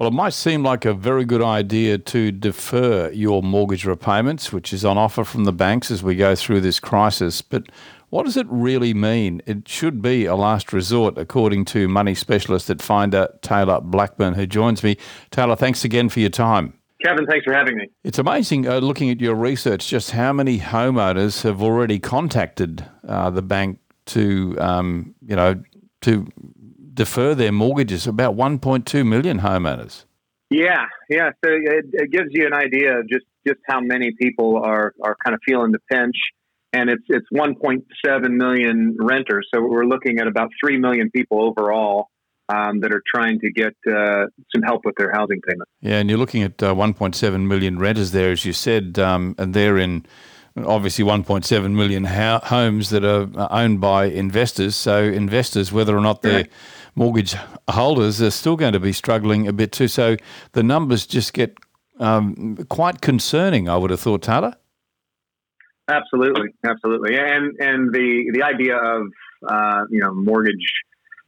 Well, it might seem like a very good idea to defer your mortgage repayments, which is on offer from the banks as we go through this crisis. But what does it really mean? It should be a last resort, according to money specialist at Finder, Taylor Blackburn, who joins me. Taylor, thanks again for your time. Kevin, thanks for having me. It's amazing uh, looking at your research just how many homeowners have already contacted uh, the bank to, um, you know, to defer their mortgages. About 1.2 million homeowners. Yeah, yeah. So it, it gives you an idea of just just how many people are are kind of feeling the pinch, and it's it's 1.7 million renters. So we're looking at about three million people overall. Um, that are trying to get uh, some help with their housing payment. Yeah, and you're looking at uh, 1.7 million renters there, as you said, um, and they're in obviously 1.7 million ho- homes that are owned by investors. So investors, whether or not they're mortgage holders, are still going to be struggling a bit too. So the numbers just get um, quite concerning. I would have thought, Taylor. Absolutely, absolutely, and and the the idea of uh, you know mortgage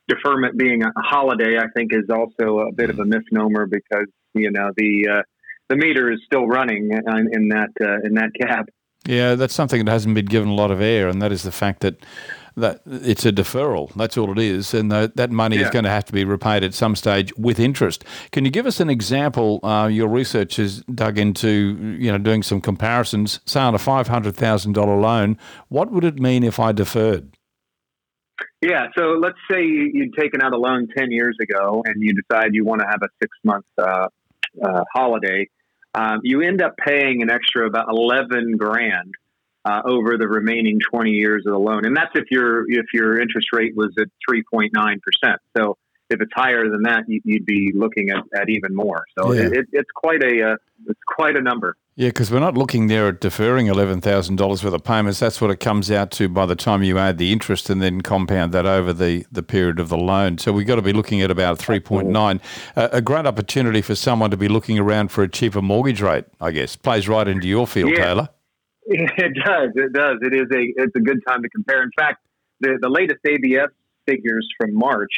deferment being a holiday, I think, is also a bit of a misnomer because you know the uh, the meter is still running in, in that uh, in that cab. Yeah, that's something that hasn't been given a lot of air, and that is the fact that that it's a deferral. That's all it is, and the, that money yeah. is going to have to be repaid at some stage with interest. Can you give us an example? Uh, your research has dug into, you know, doing some comparisons. Say on a five hundred thousand dollar loan, what would it mean if I deferred? Yeah, so let's say you'd taken out a loan ten years ago, and you decide you want to have a six month uh, uh, holiday um, you end up paying an extra about 11 grand uh, over the remaining 20 years of the loan. And that's if your if your interest rate was at 3.9%. So if it's higher than that, you, would be looking at, at even more. So yeah. it, it's quite a uh, it's quite a number. Yeah, because we're not looking there at deferring eleven thousand dollars worth of payments. That's what it comes out to by the time you add the interest and then compound that over the, the period of the loan. So we've got to be looking at about three point nine. Uh, a great opportunity for someone to be looking around for a cheaper mortgage rate. I guess plays right into your field, yeah. Taylor. It does. It does. It is a it's a good time to compare. In fact, the the latest ABS figures from March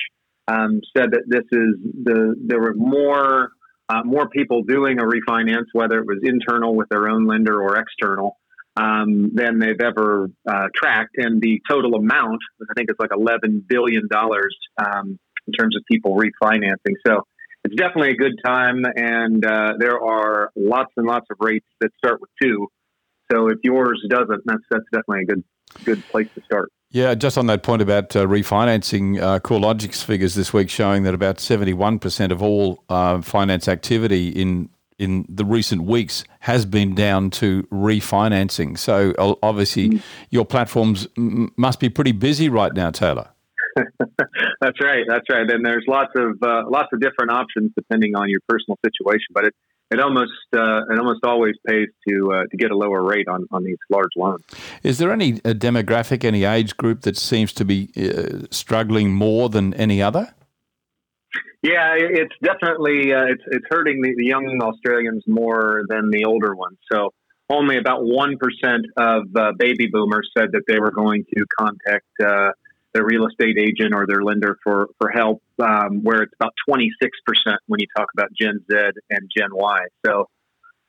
um, said that this is the there were more uh, more people doing a refinance, whether it was internal with their own lender or external, um, than they've ever uh, tracked. And the total amount, I think it's like $11 billion um, in terms of people refinancing. So it's definitely a good time. And uh, there are lots and lots of rates that start with two. So if yours doesn't, that's, that's definitely a good, good place to start. Yeah, just on that point about uh, refinancing, uh, CoreLogic's figures this week showing that about 71% of all uh, finance activity in in the recent weeks has been down to refinancing. So obviously, mm. your platforms m- must be pretty busy right now, Taylor. that's right. That's right. And there's lots of uh, lots of different options depending on your personal situation. But it, it almost uh, it almost always pays to uh, to get a lower rate on, on these large loans. Is there any uh, demographic, any age group that seems to be uh, struggling more than any other? Yeah, it's definitely uh, it's it's hurting the, the, young Australians more than the older ones. So only about one percent of uh, baby boomers said that they were going to contact their real estate agent or their lender for for help, um, where it's about 26% when you talk about Gen Z and Gen Y. So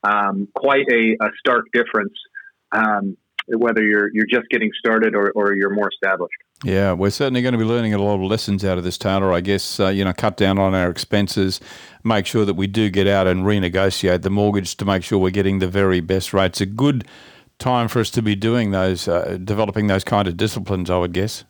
um, quite a, a, stark difference. Um, whether you're you're just getting started or, or you're more established. Yeah, we're certainly going to be learning a lot of lessons out of this, Taylor. I guess uh, you know, cut down on our expenses, make sure that we do get out and renegotiate the mortgage to make sure we're getting the very best rates. A good time for us to be doing those, uh, developing those kind of disciplines. I would guess.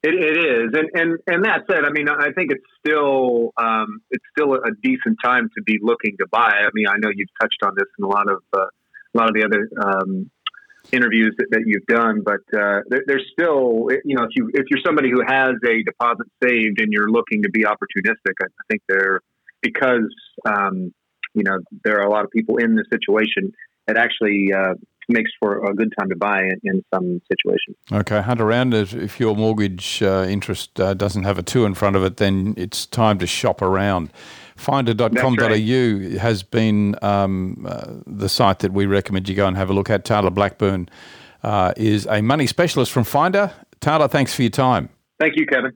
It, it is, and and and that said, I mean, I think it's still um, it's still a decent time to be looking to buy. I mean, I know you've touched on this in a lot of uh, a lot of the other um, interviews that, that, you've done, but uh, there, there's still, you know, if you if you're somebody who has a deposit saved and you're looking to be opportunistic, I, think there because um, you know there are a lot of people in this situation. It actually uh, makes for a good time to buy in, in some situations. Okay, hunt around. If your mortgage uh, interest uh, doesn't have a two in front of it, then it's time to shop around. Finder.com.au right. has been um, uh, the site that we recommend you go and have a look at. Taylor Blackburn uh, is a money specialist from Finder. Taylor, thanks for your time. Thank you, Kevin.